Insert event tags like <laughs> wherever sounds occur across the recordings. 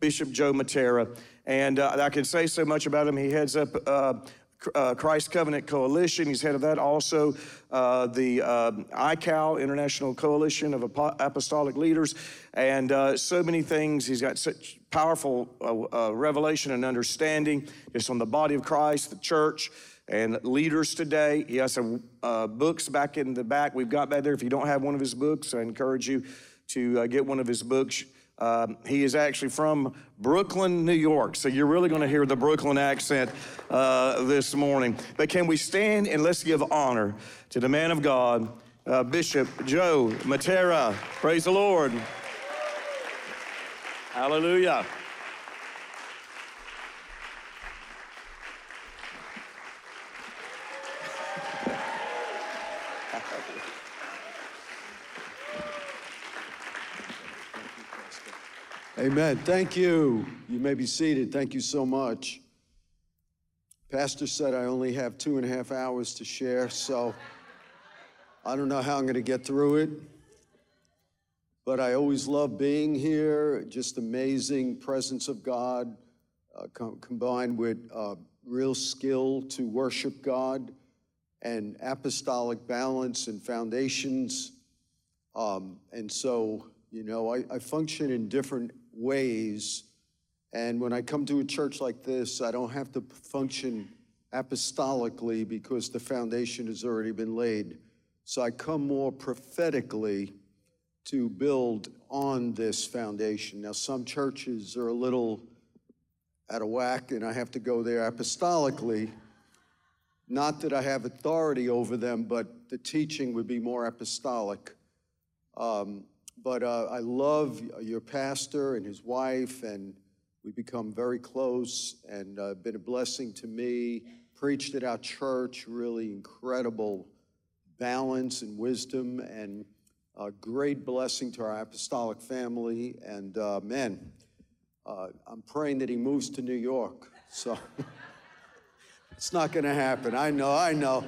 Bishop Joe Mattera. And uh, I can say so much about him. He heads up uh, uh, Christ Covenant Coalition. He's head of that. Also, uh, the uh, ICAL, International Coalition of Apostolic Leaders, and uh, so many things. He's got such powerful uh, uh, revelation and understanding just on the body of Christ, the church, and leaders today. He has some books back in the back. We've got back there. If you don't have one of his books, I encourage you to get one of his books. Um, he is actually from Brooklyn, New York. So you're really going to hear the Brooklyn accent uh, this morning. But can we stand and let's give honor to the man of God, uh, Bishop Joe Mattera? Praise the Lord. Hallelujah. Amen. Thank you. You may be seated. Thank you so much. Pastor said I only have two and a half hours to share, so I don't know how I'm going to get through it. But I always love being here. Just amazing presence of God uh, com- combined with uh, real skill to worship God and apostolic balance and foundations. Um, and so, you know, I, I function in different ways. And when I come to a church like this, I don't have to function apostolically because the foundation has already been laid. So I come more prophetically to build on this foundation. Now, some churches are a little out of whack, and I have to go there apostolically. Not that I have authority over them, but the teaching would be more apostolic. Um, but uh, I love your pastor and his wife, and we've become very close and uh, been a blessing to me. Preached at our church, really incredible balance and wisdom, and a great blessing to our apostolic family. And uh, man, uh, I'm praying that he moves to New York. So <laughs> it's not going to happen. I know, I know.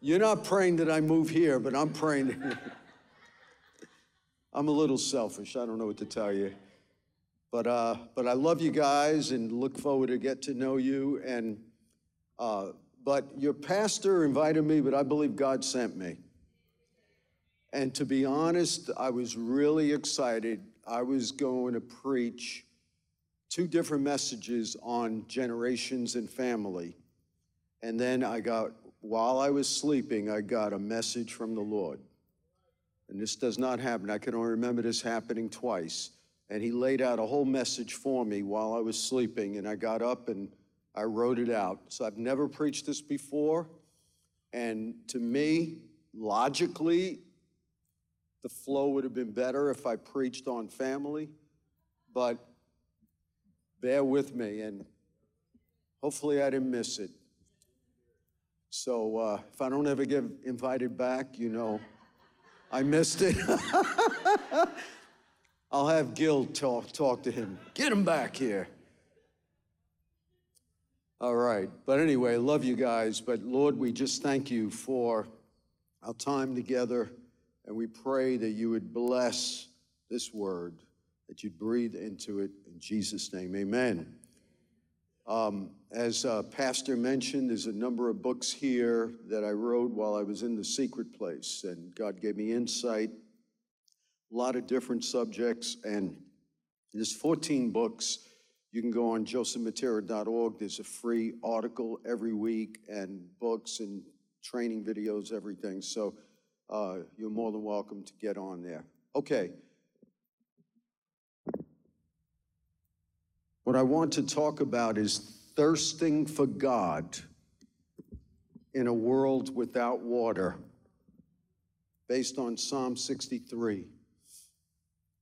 You're not praying that I move here, but I'm praying. <laughs> I'm a little selfish. I don't know what to tell you. But, uh, but I love you guys and look forward to get to know you. And, uh, but your pastor invited me, but I believe God sent me. And to be honest, I was really excited. I was going to preach two different messages on generations and family. And then I got, while I was sleeping, I got a message from the Lord. And this does not happen. I can only remember this happening twice. And he laid out a whole message for me while I was sleeping, and I got up and I wrote it out. So I've never preached this before. And to me, logically, the flow would have been better if I preached on family. But bear with me, and hopefully I didn't miss it. So uh, if I don't ever get invited back, you know. I missed it. <laughs> I'll have Gil talk, talk to him. Get him back here. All right. But anyway, love you guys. But Lord, we just thank you for our time together. And we pray that you would bless this word, that you'd breathe into it. In Jesus' name, amen. Um, as uh, Pastor mentioned, there's a number of books here that I wrote while I was in the secret place, and God gave me insight, a lot of different subjects, and there's 14 books. You can go on josephmattera.org. There's a free article every week, and books and training videos, everything. So uh, you're more than welcome to get on there. Okay. What I want to talk about is thirsting for God in a world without water, based on Psalm 63.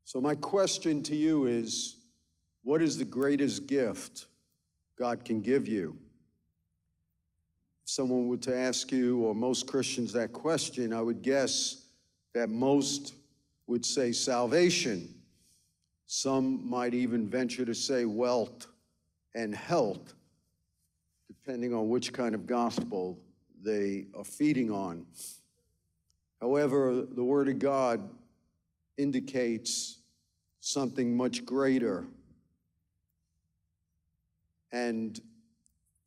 So, my question to you is what is the greatest gift God can give you? If someone were to ask you, or most Christians, that question, I would guess that most would say salvation. Some might even venture to say wealth and health, depending on which kind of gospel they are feeding on. However, the Word of God indicates something much greater. And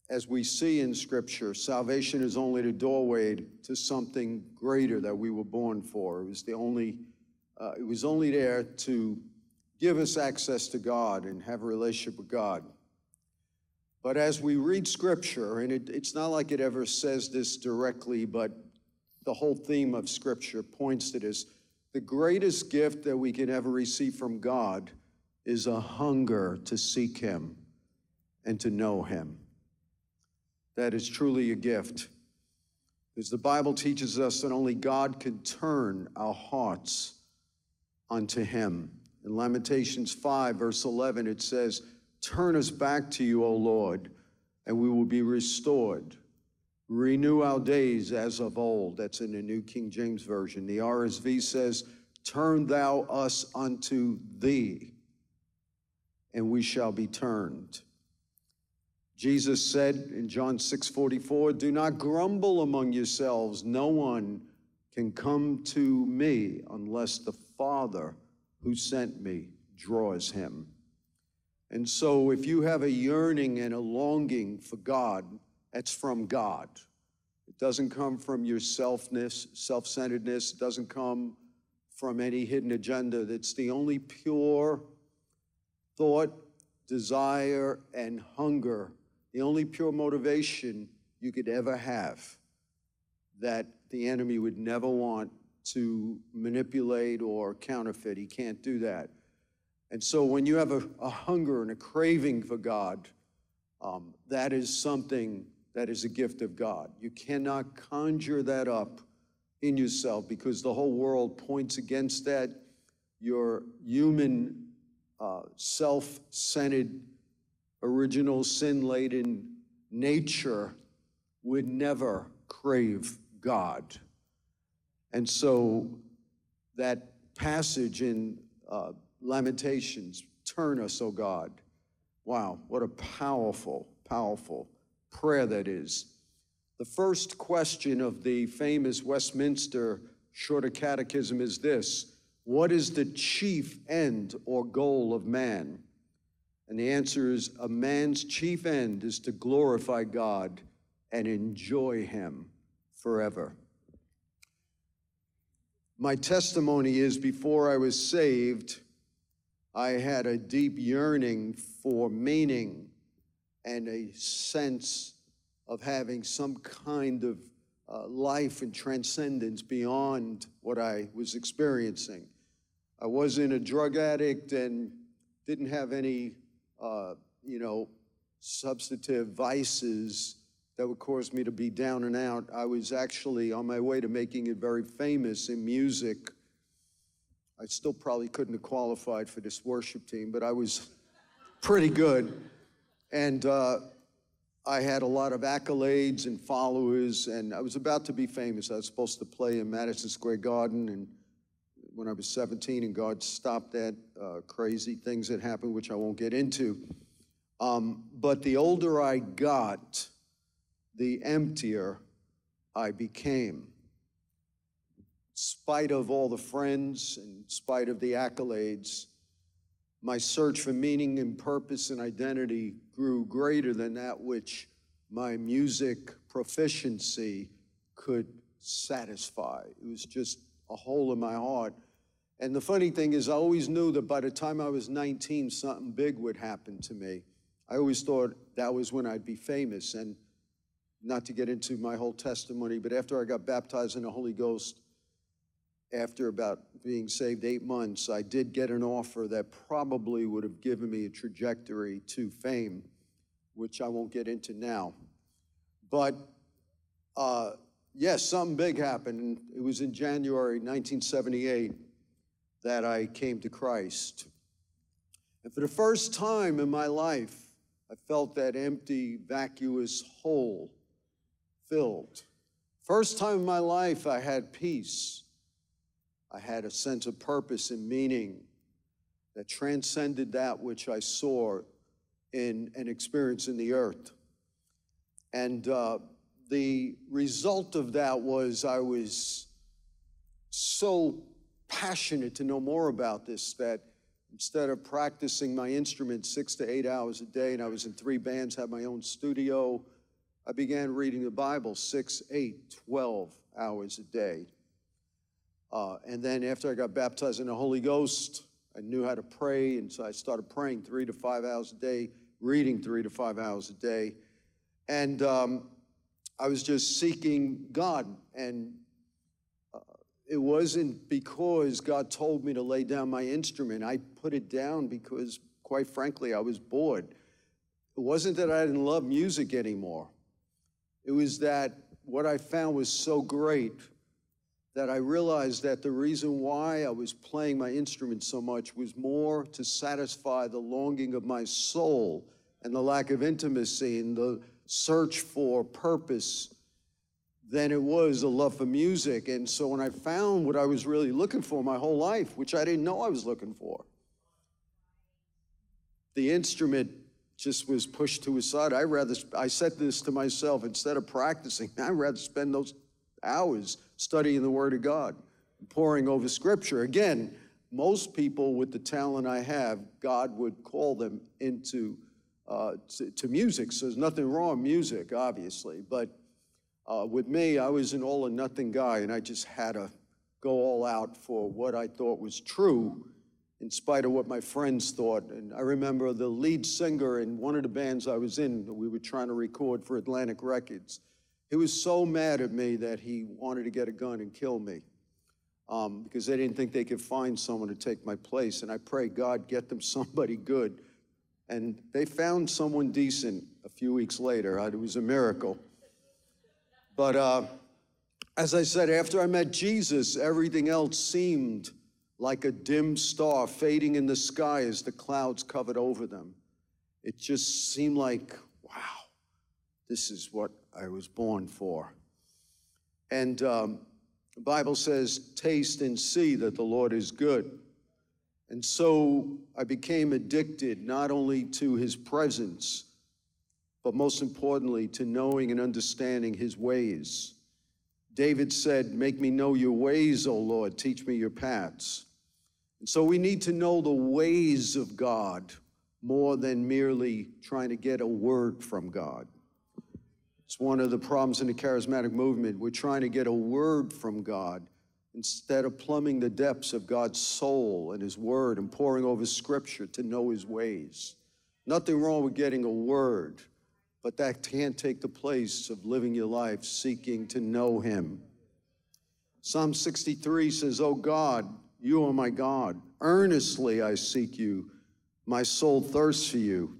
as we see in Scripture, salvation is only the doorway to something greater that we were born for. It was the only, uh, it was only there to give us access to God and have a relationship with God. But as we read Scripture, and it, it's not like it ever says this directly, but the whole theme of Scripture points to this. The greatest gift that we can ever receive from God is a hunger to seek Him and to know Him. That is truly a gift. Because the Bible teaches us that only God can turn our hearts unto Him. In Lamentations 5, verse 11, it says, Turn us back to you, O Lord, and we will be restored. Renew our days as of old. That's in the New King James Version. The RSV says, Turn thou us unto thee, and we shall be turned. Jesus said in John 6 44, Do not grumble among yourselves. No one can come to me unless the Father who sent me draws him. And so, if you have a yearning and a longing for God, that's from God. It doesn't come from your selfness, self centeredness. It doesn't come from any hidden agenda. That's the only pure thought, desire, and hunger, the only pure motivation you could ever have that the enemy would never want to manipulate or counterfeit. He can't do that. And so when you have a, a hunger and a craving for God, um, that is something that is a gift of God. You cannot conjure that up in yourself because the whole world points against that. Your human, uh, self centered, original sin laden nature would never crave God. And so that passage in uh, Lamentations, turn us, O God. Wow, what a powerful, powerful prayer that is. The first question of the famous Westminster Shorter Catechism is this What is the chief end or goal of man? And the answer is a man's chief end is to glorify God and enjoy Him forever. My testimony is before I was saved, I had a deep yearning for meaning and a sense of having some kind of uh, life and transcendence beyond what I was experiencing. I wasn't a drug addict and didn't have any, uh, you know, substantive vices that would cause me to be down and out. I was actually on my way to making it very famous in music I still probably couldn't have qualified for this worship team, but I was pretty good. And uh, I had a lot of accolades and followers, and I was about to be famous. I was supposed to play in Madison Square Garden, and when I was 17, and God stopped that uh, crazy things that happened, which I won't get into. Um, but the older I got, the emptier I became spite of all the friends, in spite of the accolades, my search for meaning and purpose and identity grew greater than that which my music proficiency could satisfy. It was just a hole in my heart. And the funny thing is, I always knew that by the time I was 19, something big would happen to me. I always thought that was when I'd be famous. And not to get into my whole testimony, but after I got baptized in the Holy Ghost, after about being saved eight months, I did get an offer that probably would have given me a trajectory to fame, which I won't get into now. But uh, yes, something big happened. It was in January 1978 that I came to Christ. And for the first time in my life, I felt that empty, vacuous hole filled. First time in my life I had peace. I had a sense of purpose and meaning that transcended that which I saw in an experience in the earth. And uh, the result of that was I was so passionate to know more about this that instead of practicing my instrument six to eight hours a day, and I was in three bands, had my own studio, I began reading the Bible six, eight, 12 hours a day. Uh, and then after I got baptized in the Holy Ghost, I knew how to pray, and so I started praying three to five hours a day, reading three to five hours a day. And um, I was just seeking God. And uh, it wasn't because God told me to lay down my instrument. I put it down because, quite frankly, I was bored. It wasn't that I didn't love music anymore. It was that what I found was so great that I realized that the reason why I was playing my instrument so much was more to satisfy the longing of my soul and the lack of intimacy and the search for purpose than it was a love for music. And so when I found what I was really looking for my whole life, which I didn't know I was looking for, the instrument just was pushed to a side. I rather I said this to myself instead of practicing, <laughs> I'd rather spend those hours studying the Word of God, poring over Scripture. Again, most people with the talent I have, God would call them into uh, to, to, music. So there's nothing wrong with music, obviously. But uh, with me, I was an all or nothing guy, and I just had to go all out for what I thought was true, in spite of what my friends thought. And I remember the lead singer in one of the bands I was in, we were trying to record for Atlantic Records. He was so mad at me that he wanted to get a gun and kill me um, because they didn't think they could find someone to take my place. And I pray, God, get them <laughs> somebody good. And they found someone decent a few weeks later. It was a miracle. But uh, as I said, after I met Jesus, everything else seemed like a dim star fading in the sky as the clouds covered over them. It just seemed like, wow, this is what I was born for. And um, the Bible says, taste and see that the Lord is good. And so I became addicted not only to his presence, but most importantly, to knowing and understanding his ways. David said, Make me know your ways, O Lord, teach me your paths. And so we need to know the ways of God more than merely trying to get a word from God. It's one of the problems in the charismatic movement. We're trying to get a word from God instead of plumbing the depths of God's soul and His Word and pouring over Scripture to know His ways. Nothing wrong with getting a word, but that can't take the place of living your life seeking to know Him. Psalm 63 says, Oh God, you are my God. Earnestly I seek you. My soul thirsts for you.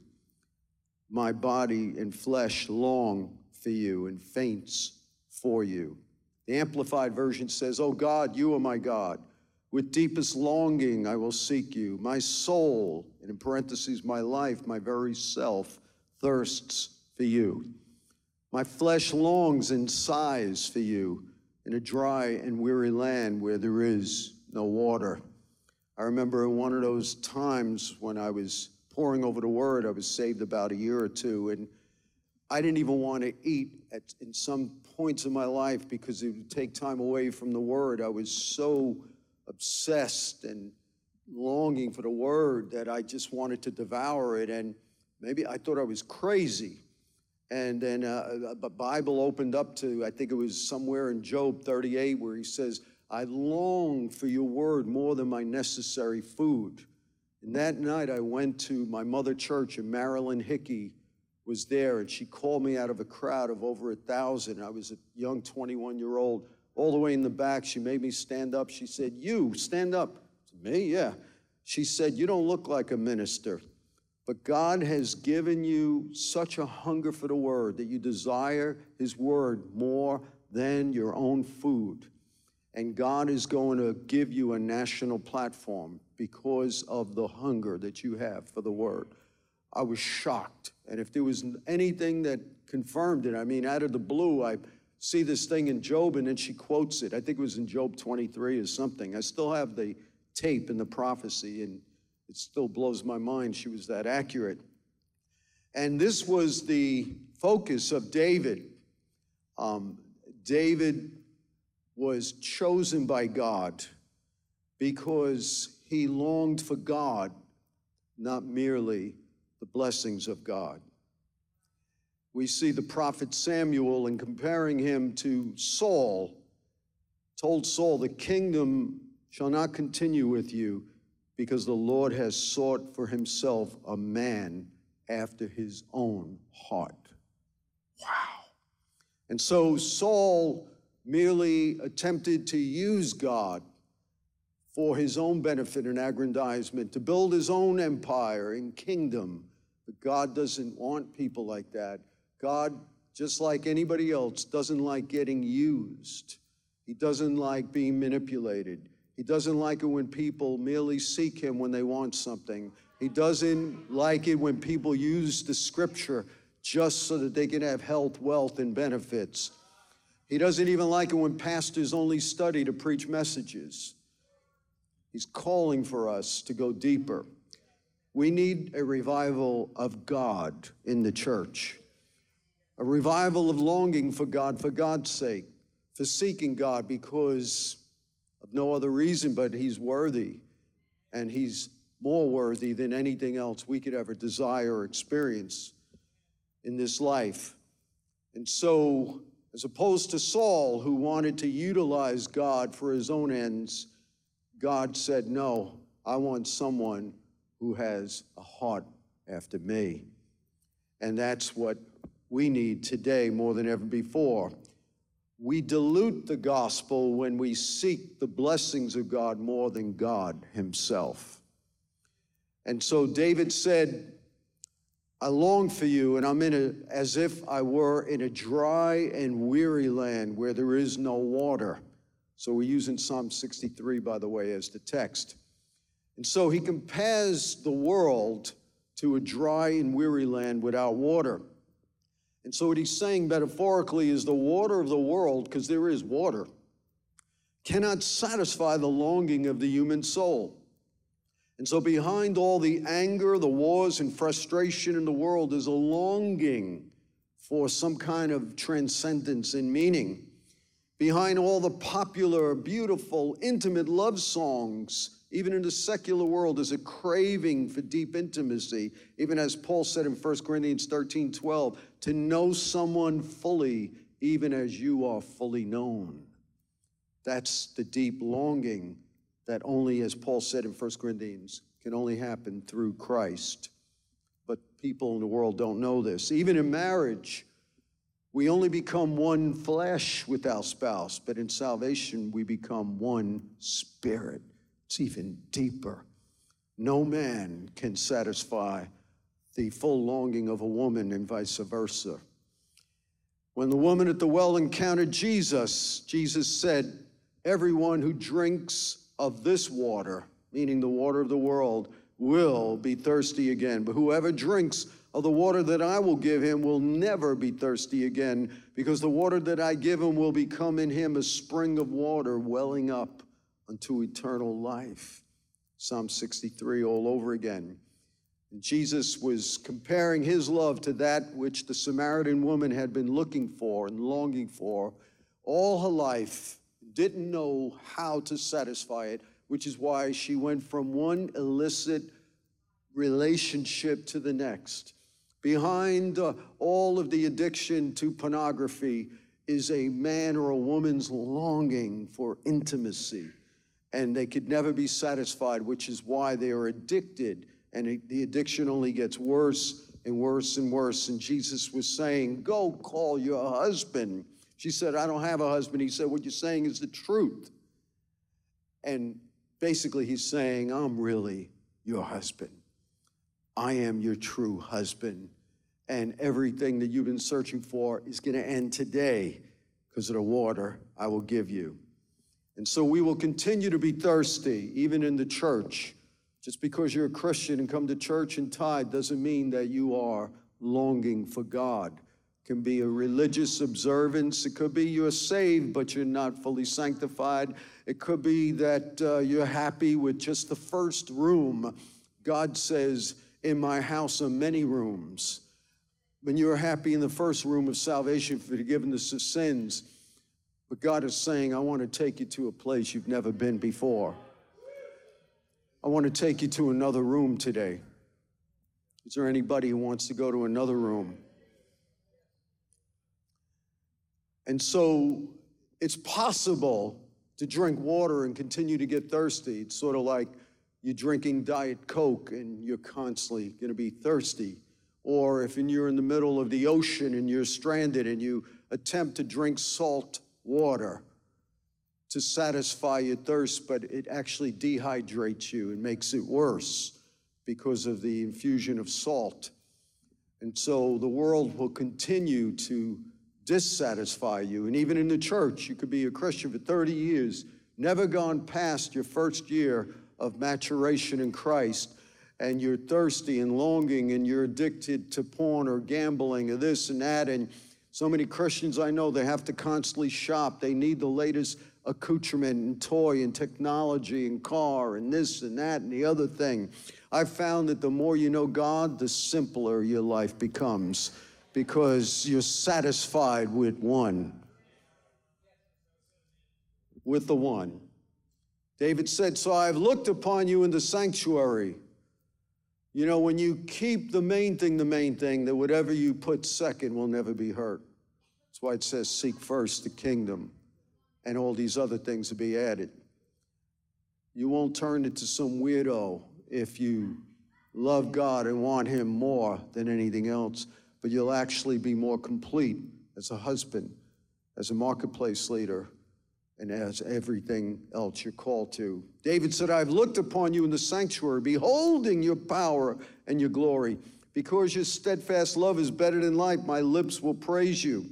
My body and flesh long for you and faints for you. The Amplified Version says, Oh God, you are my God. With deepest longing, I will seek you. My soul, and in parentheses, my life, my very self, thirsts for you. My flesh longs and sighs for you in a dry and weary land where there is no water. I remember in one of those times when I was poring over the word, I was saved about a year or two, and I didn't even want to eat at, in some points of my life because it would take time away from the Word. I was so obsessed and longing for the Word that I just wanted to devour it. And maybe I thought I was crazy. And then uh, a Bible opened up to, I think it was somewhere in Job 38, where he says, I long for your word more than my necessary food. And that night I went to my mother church in Marilyn Hickey was there, and she called me out of a crowd of over a thousand. I was a young 21 year old, all the way in the back. She made me stand up. She said, You, stand up. Me? Yeah. She said, You don't look like a minister, but God has given you such a hunger for the word that you desire his word more than your own food. And God is going to give you a national platform because of the hunger that you have for the word. I was shocked. And if there was anything that confirmed it, I mean, out of the blue, I, see this thing in Job, and then she quotes it. I think it was in Job 23 or something. I still have the tape and the prophecy, and it still blows my mind she was that accurate. And this was the focus of David. Um, David was chosen by God because he longed for God, not merely the blessings of God. We see the prophet Samuel in comparing him to Saul, told Saul, The kingdom shall not continue with you because the Lord has sought for himself a man after his own heart. Wow. And so Saul merely attempted to use God for his own benefit and aggrandizement, to build his own empire and kingdom. But God doesn't want people like that. God, just like anybody else, doesn't like getting used. He doesn't like being manipulated. He doesn't like it when people merely seek him when they want something. He doesn't like it when people use the scripture just so that they can have health, wealth, and benefits. He doesn't even like it when pastors only study to preach messages. He's calling for us to go deeper. We need a revival of God in the church, a revival of longing for God for God's sake, for seeking God because of no other reason but He's worthy and He's more worthy than anything else we could ever desire or experience in this life. And so, as opposed to Saul, who wanted to utilize God for his own ends, God said, No, I want someone who has a heart after me. And that's what we need today more than ever before. We dilute the gospel when we seek the blessings of God more than God Himself. And so David said, I long for you, and I'm in a, as if I were in a dry and weary land where there is no water. So we're using Psalm 63, by the way, as the text. And so he compares the world to a dry and weary land without water. And so what he's saying metaphorically is the water of the world, because there is water, cannot satisfy the longing of the human soul. And so, behind all the anger, the wars, and frustration in the world is a longing for some kind of transcendence and meaning. Behind all the popular, beautiful, intimate love songs, even in the secular world, is a craving for deep intimacy. Even as Paul said in 1 Corinthians 13 12, to know someone fully, even as you are fully known. That's the deep longing that only, as Paul said in 1 Corinthians, can only happen through Christ. But people in the world don't know this. Even in marriage, we only become one flesh with our spouse, but in salvation, we become one spirit. It's even deeper. No man can satisfy the full longing of a woman, and vice versa. When the woman at the well encountered Jesus, Jesus said, Everyone who drinks of this water, meaning the water of the world, will be thirsty again. But whoever drinks of the water that I will give him will never be thirsty again, because the water that I give him will become in him a spring of water welling up unto eternal life. Psalm 63 all over again. And Jesus was comparing his love to that which the Samaritan woman had been looking for and longing for all her life didn't know how to satisfy it, which is why she went from one illicit relationship to the next. Behind uh, all of the addiction to pornography is a man or a woman's longing for intimacy, and they could never be satisfied, which is why they are addicted, and it, the addiction only gets worse and worse and worse. And Jesus was saying, Go call your husband she said, I don't have a husband. He said, What you're saying is the truth. And basically, he's saying, I'm really your husband. I am your true husband. And everything that you've been searching for is going to end today because of the water I will give you. And so we will continue to be thirsty, even in the church. Just because you're a Christian and come to church and tithe doesn't mean that you are longing for God. It can be a religious observance. It could be you're saved, but you're not fully sanctified. It could be that uh, you're happy with just the first room. God says, In my house are many rooms. When you're happy in the first room of salvation for forgiveness of sins, but God is saying, I want to take you to a place you've never been before. I want to take you to another room today. Is there anybody who wants to go to another room? And so it's possible to drink water and continue to get thirsty. It's sort of like you're drinking Diet Coke and you're constantly going to be thirsty. Or if you're in the middle of the ocean and you're stranded and you attempt to drink salt water to satisfy your thirst, but it actually dehydrates you and makes it worse because of the infusion of salt. And so the world will continue to dissatisfy you. And even in the church, you could be a Christian for 30 years, never gone past your first year of maturation in Christ, and you're thirsty and longing and you're addicted to porn or gambling or this and that. And so many Christians I know, they have to constantly shop. They need the latest accoutrement and toy and technology and car and this and that and the other thing. I've found that the more you know God, the simpler your life becomes because you're satisfied with one. With the one. David said, So I've looked upon you in the sanctuary. You know, when you keep the main thing the main thing, that whatever you put second will never be hurt. That's why it says, Seek first the kingdom, and all these other things will be added. You won't turn into some weirdo if you love God and want Him more than anything else but you'll actually be more complete as a husband, as a marketplace leader, and as everything else you're called to. David said, I've looked upon you in the sanctuary, beholding your power and your glory. Because your steadfast love is better than life, my lips will praise you.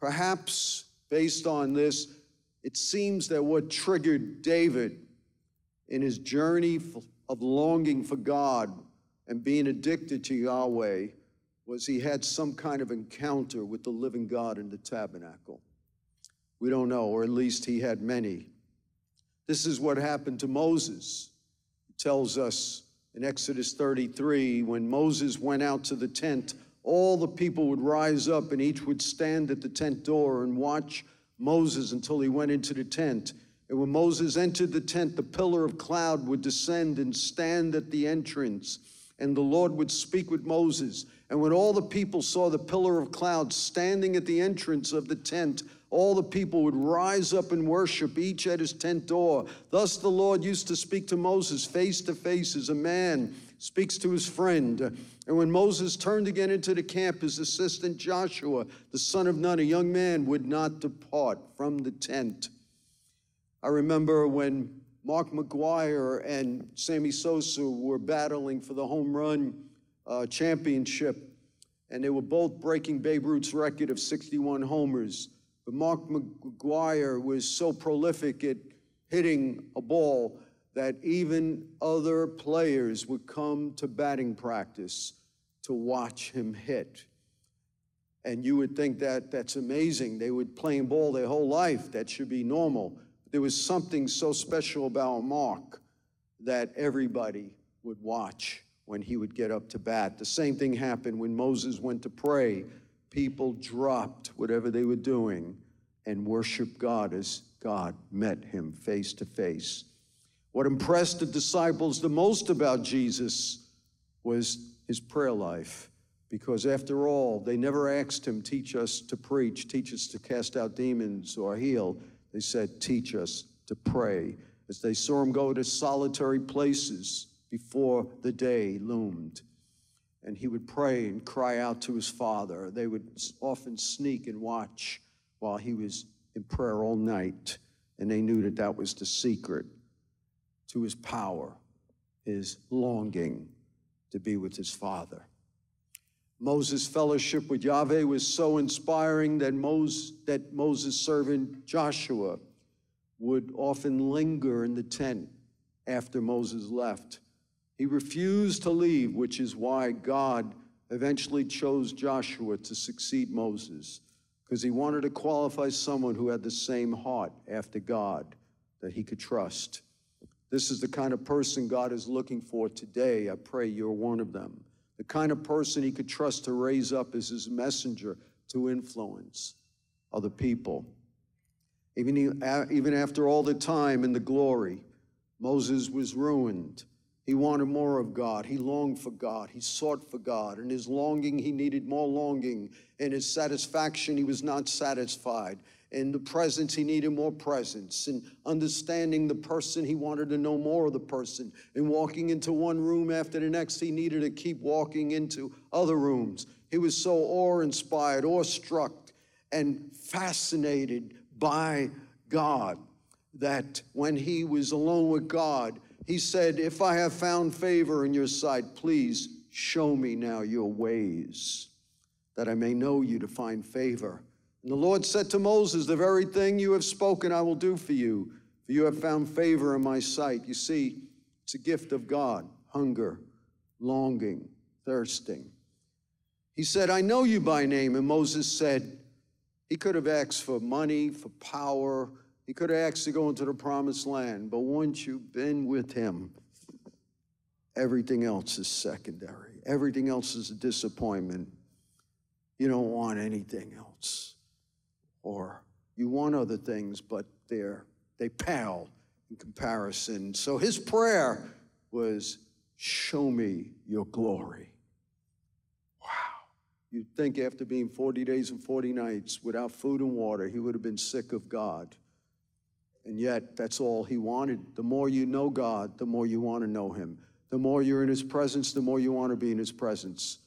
Perhaps based on this, it seems that what triggered David in his journey of longing for God and being addicted to Yahweh was he had some kind of encounter with the living God in the tabernacle. We don't know, or at least he had many. This is what happened to Moses. Tells us in Exodus 33 when Moses went out to the tent, all the people would rise up and each would stand at the tent door and watch Moses until he went into the tent. And when Moses entered the tent, the pillar of cloud would descend and stand at the entrance, and the Lord would speak with Moses. And when all the people saw the pillar of cloud standing at the entrance of the tent, all the people would rise up and worship, each at his tent door. Thus the Lord used to speak to Moses face to face as a man speaks to his friend. And when Moses turned again into the camp, his assistant Joshua, the son of Nun, a young man, would not depart from the tent. I remember when Mark McGwire and Sammy Sosa were battling for the home run uh, championship, and they were both breaking Babe Ruth's record of 61 homers. But Mark McGwire was so prolific at hitting a ball that even other players would come to batting practice to watch him hit. And you would think that that's amazing. They would playing ball their whole life. That should be normal. But there was something so special about Mark that everybody would watch when he would get up to bat. The same thing happened when Moses went to pray. People dropped whatever they were doing and worshiped God as God met him face to face. What impressed the disciples the most about Jesus was his prayer life. Because after all, they never asked him, teach us to preach, teach us to cast out demons or heal. They said, teach us to pray. As they saw him go to solitary places, before the day loomed. And he would pray and cry out to his father. They would often sneak and watch while he was in prayer all night. And they knew that that was the secret to his power, his longing to be with his father. Moses' fellowship with Yahweh was so inspiring that Moses, that Moses' servant Joshua would often linger in the tent after Moses left he refused to leave, which is why God eventually chose Joshua to succeed Moses because he wanted to qualify someone who had the same heart after God that he could trust. This is the kind of person God is looking for today. I pray you're one of them. The kind of person he could trust to raise up as his messenger to influence other people. Even, even after all the time and the glory, Moses was ruined. He wanted more of God. He longed for God. He sought for God. In his longing, he needed more longing. In his satisfaction, he was not satisfied. In the presence, he needed more presence. In understanding the person, he wanted to know more of the person. In walking into one room after the next, he needed to keep walking into other rooms. He was so awe inspired, awestruck, and fascinated by God that when he was alone with God, he said, If I have found favor in your sight, please show me now your ways, that I may know you to find favor. And the Lord said to Moses, The very thing you have spoken, I will do for you, for you have found favor in my sight. You see, it's a gift of God hunger, longing, thirsting. He said, I know you by name. And Moses said, He could have asked for money, for power, he could have asked to go into the promised land, but once you've been with him, everything else is secondary. Everything else is a disappointment. You don't want anything else. Or you want other things, but they're they pale in comparison. So his prayer was, Show me your glory. Wow. You'd think after being 40 days and 40 nights without food and water, he would have been sick of God. And yet, that's all he wanted. The more you know God, the more you want to know him. The more you're in his presence, the more you want to be in his presence.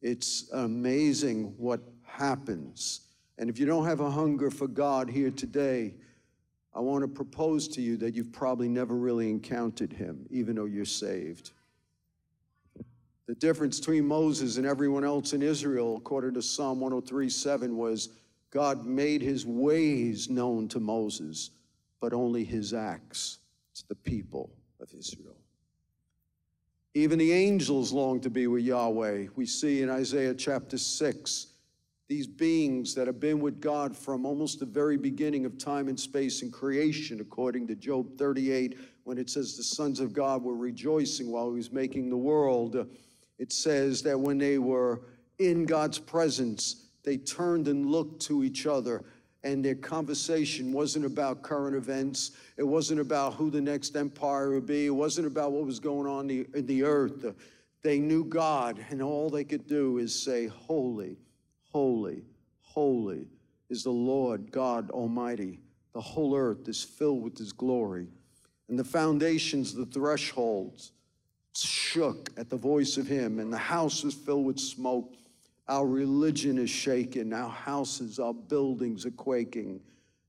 It's amazing what happens. And if you don't have a hunger for God here today, I want to propose to you that you've probably never really encountered him, even though you're saved. The difference between Moses and everyone else in Israel, according to Psalm 103 7, was God made his ways known to Moses but only his acts to the people of Israel. Even the angels long to be with Yahweh. We see in Isaiah chapter 6 these beings that have been with God from almost the very beginning of time and space and creation, according to Job 38, when it says the sons of God were rejoicing while he was making the world. It says that when they were in God's presence, they turned and looked to each other and their conversation wasn't about current events. It wasn't about who the next empire would be. It wasn't about what was going on in the earth. They knew God, and all they could do is say, Holy, holy, holy is the Lord God Almighty. The whole earth is filled with His glory. And the foundations, the thresholds, shook at the voice of Him, and the house was filled with smoke. Our religion is shaken. Our houses, our buildings are quaking.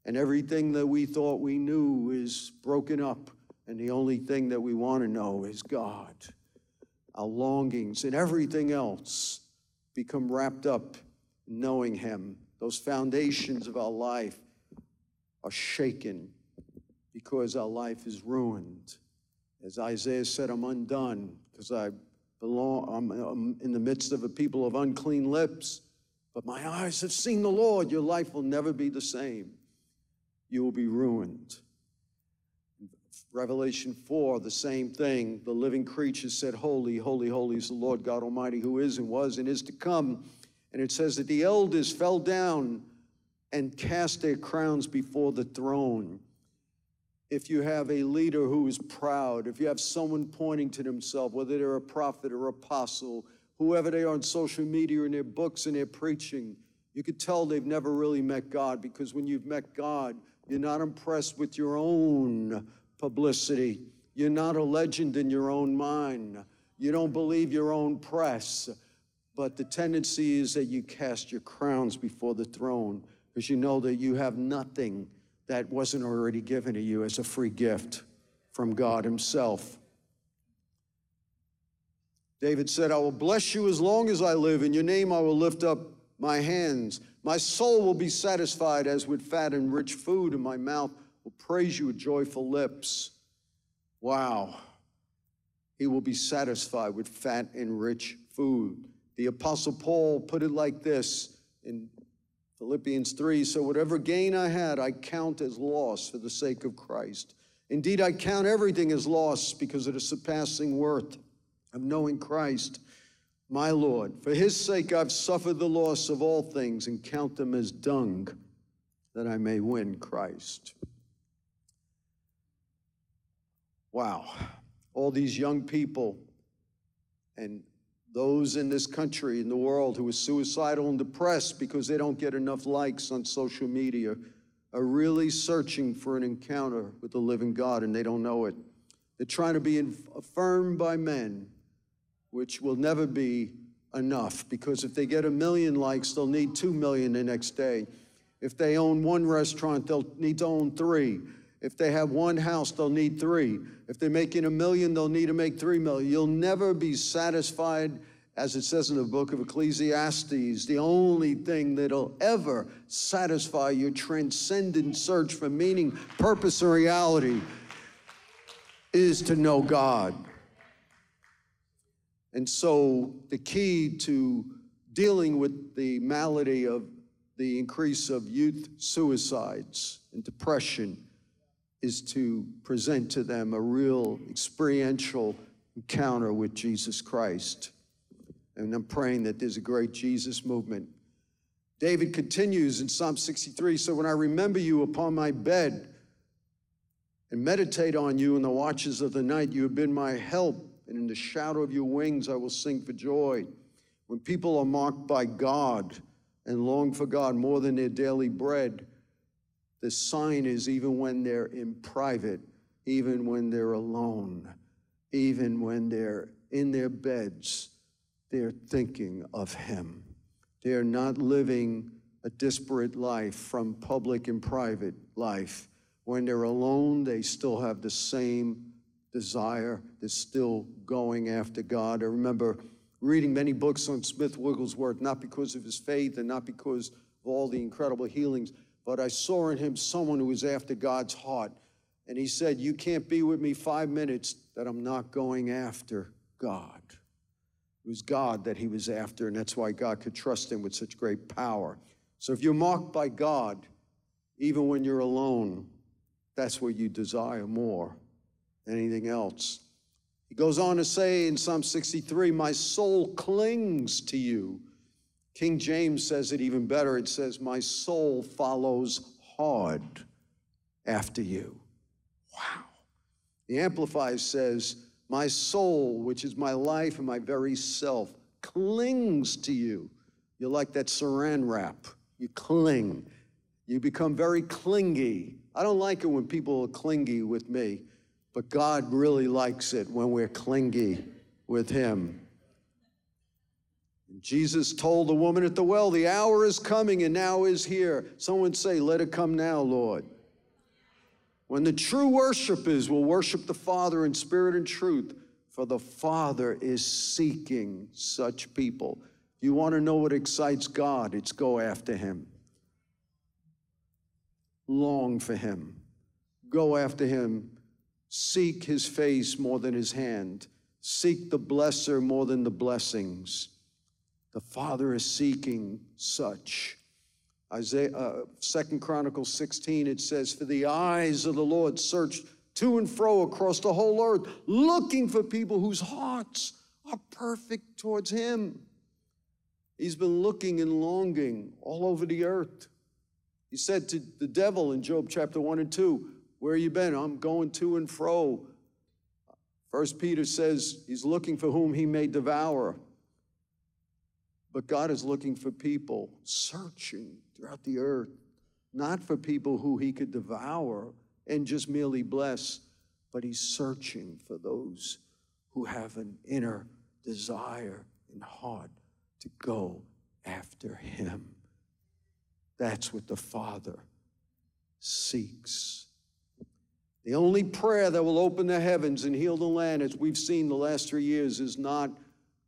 And everything that we thought we knew is broken up. And the only thing that we want to know is God. Our longings and everything else become wrapped up in knowing Him. Those foundations of our life are shaken because our life is ruined. As Isaiah said, I'm undone because I belong, I'm, in the midst of a people of unclean lips, but my eyes have seen the Lord. Your life will never be the same. You will be ruined. Revelation 4, the same thing. The living creature said, Holy, holy, holy is the Lord God Almighty, who is and was and is to come. And it says that the elders fell down and cast their crowns before the throne if you have a leader who is proud, if you have someone pointing to themselves, whether they're a prophet or apostle, whoever they are on social media in their books and their preaching, you could tell they've never really met God because when you've met God, you're not impressed with your own publicity. You're not a legend in your own mind. You don't believe your own press. But the tendency is that you cast your crowns before the throne because you know that you have nothing that wasn't already given to you as a free gift from God Himself. David said, I will bless you as long as I live. In your name I will lift up my hands. My soul will be satisfied as with fat and rich food, and my mouth will praise you with joyful lips. Wow. He will be satisfied with fat and rich food. The Apostle Paul put it like this in Philippians 3 So whatever gain I had, I count as loss for the sake of Christ. Indeed, I count everything as loss because of the surpassing worth of knowing Christ, my Lord. For his sake, I've suffered the loss of all things and count them as dung that I may win Christ. Wow. All these young people and those in this country, in the world, who are suicidal and depressed because they don't get enough likes on social media are really searching for an encounter with the living God and they don't know it. They're trying to be affirmed by men, which will never be enough because if they get a million likes, they'll need two million the next day. If they own one restaurant, they'll need to own three. If they have one house, they'll need three. If they're making a million, they'll need to make three million. You'll never be satisfied as it says in the book of Ecclesiastes, the only thing that'll ever satisfy your transcendent search for meaning, purpose, and reality is to know God. And so, the key to dealing with the malady of the increase of youth suicides and depression is to present to them a real experiential encounter with Jesus Christ. And I'm praying that there's a great Jesus movement. David continues in Psalm 63 So when I remember you upon my bed and meditate on you in the watches of the night, you have been my help, and in the shadow of your wings I will sing for joy. When people are marked by God and long for God more than their daily bread, the sign is even when they're in private, even when they're alone, even when they're in their beds they're thinking of Him. They are not living a disparate life from public and private life. When they're alone, they still have the same desire. They're still going after God. I remember reading many books on Smith Wigglesworth, not because of his faith and not because of all the incredible healings, but I saw in him someone who was after God's heart. And he said, You can't be with me five minutes that I'm not going after God. It was God that he was after, and that's why God could trust him with such great power. So if you're marked by God, even when you're alone, that's where you desire more than anything else. He goes on to say in Psalm 63, My soul clings to you. King James says it even better. It says, My soul follows hard after you. Wow. The Amplified says, my soul, which is my life and my very self, clings to you. You're like that saran wrap. You cling. You become very clingy. I don't like it when people are clingy with me, but God really likes it when we're clingy with Him. Jesus told the woman at the well, The hour is coming and now is here. Someone say, Let it come now, Lord. When the true worshipers will worship the Father in spirit and truth, for the Father is seeking such people. You want to know what excites God? It's go after Him. Long for Him. Go after Him. Seek His face more than His hand. Seek the blesser more than the blessings. The Father is seeking such. Isaiah, uh, Second Chronicles 16, it says, For the eyes of the Lord search to and fro across the whole earth, looking for people whose hearts are perfect towards Him. He's been looking and longing all over the earth. He said to the devil in Job chapter 1 and 2, Where you been? I'm going to and fro. First Peter says he's looking for whom he may devour. But God is looking for people searching throughout the earth, not for people who he could devour and just merely bless, but he's searching for those who have an inner desire and heart to go after him. That's what the Father seeks. The only prayer that will open the heavens and heal the land, as we've seen the last three years, is not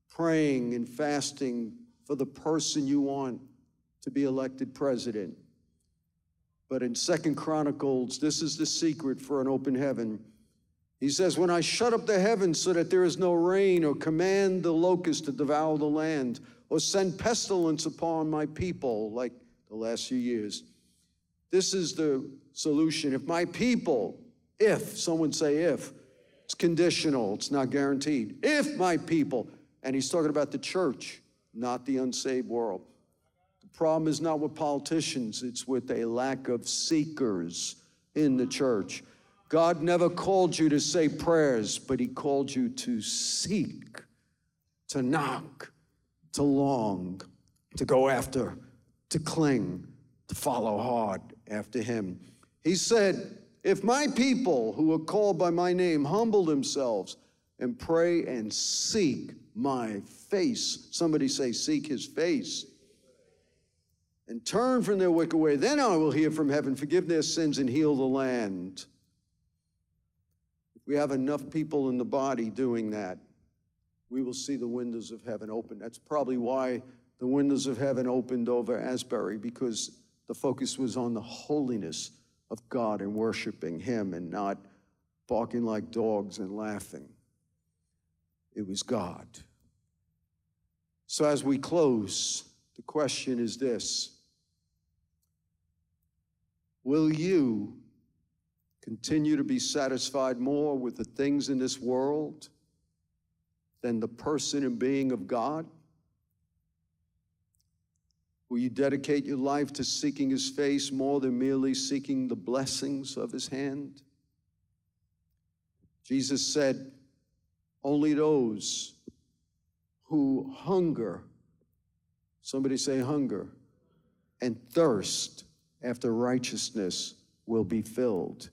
praying and fasting for the person you want to be elected president. But in Second Chronicles, this is the secret for an open heaven. He says, When I shut up the heavens so that there is no rain, or command the locust to devour the land, or send pestilence upon my people like the last few years. This is the solution. If my people, if, someone say if, it's conditional, it's not guaranteed. If my people, and he's talking about the church, not the unsaved world. The problem is not with politicians, it's with a lack of seekers in the church. God never called you to say prayers, but He called you to seek, to knock, to long, to go after, to cling, to follow hard after Him. He said, If my people who are called by my name humble themselves and pray and seek my face, somebody say, Seek His face and turn from their wicked way. Then I will hear from heaven, forgive their sins, and heal the land. If we have enough people in the body doing that, we will see the windows of heaven open. That's probably why the windows of heaven opened over Asbury, because the focus was on the holiness of God and worshiping Him and not barking like dogs and laughing. It was God. So as we close, the question is this Will you continue to be satisfied more with the things in this world than the person and being of God? Will you dedicate your life to seeking His face more than merely seeking the blessings of His hand? Jesus said, Only those who hunger, somebody say hunger, and thirst after righteousness will be filled.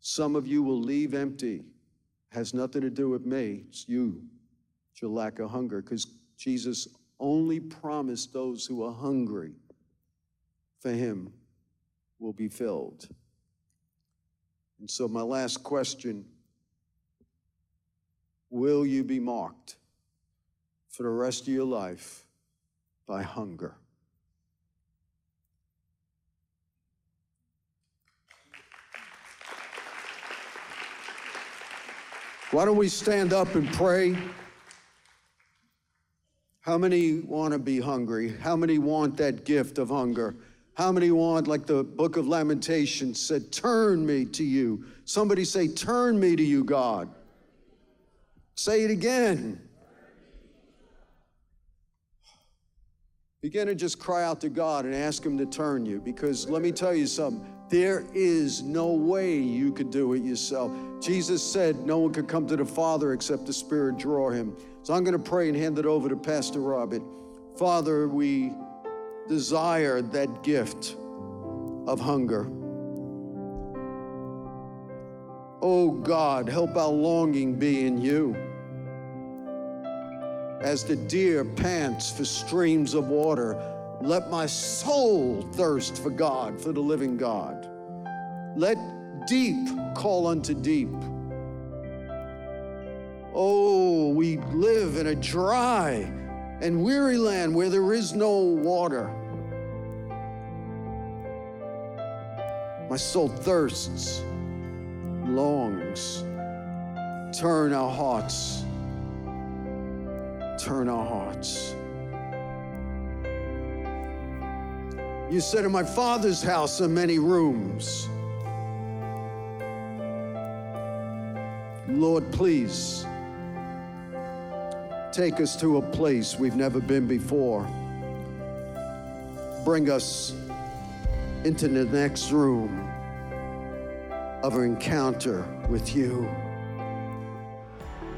Some of you will leave empty. Has nothing to do with me. It's you. It's your lack of hunger because Jesus only promised those who are hungry for him will be filled. And so, my last question Will you be marked for the rest of your life by hunger? Why don't we stand up and pray? How many want to be hungry? How many want that gift of hunger? How many want, like the book of Lamentations said, turn me to you? Somebody say, turn me to you, God. Say it again. Begin to just cry out to God and ask Him to turn you because let me tell you something. There is no way you could do it yourself. Jesus said no one could come to the Father except the Spirit draw him. So I'm going to pray and hand it over to Pastor Robert. Father, we desire that gift of hunger. Oh God, help our longing be in you. As the deer pants for streams of water, let my soul thirst for God, for the living God. Let deep call unto deep. Oh, we live in a dry and weary land where there is no water. My soul thirsts, longs. Turn our hearts. Turn our hearts. You said, In my Father's house are many rooms. Lord, please take us to a place we've never been before. Bring us into the next room of an encounter with you.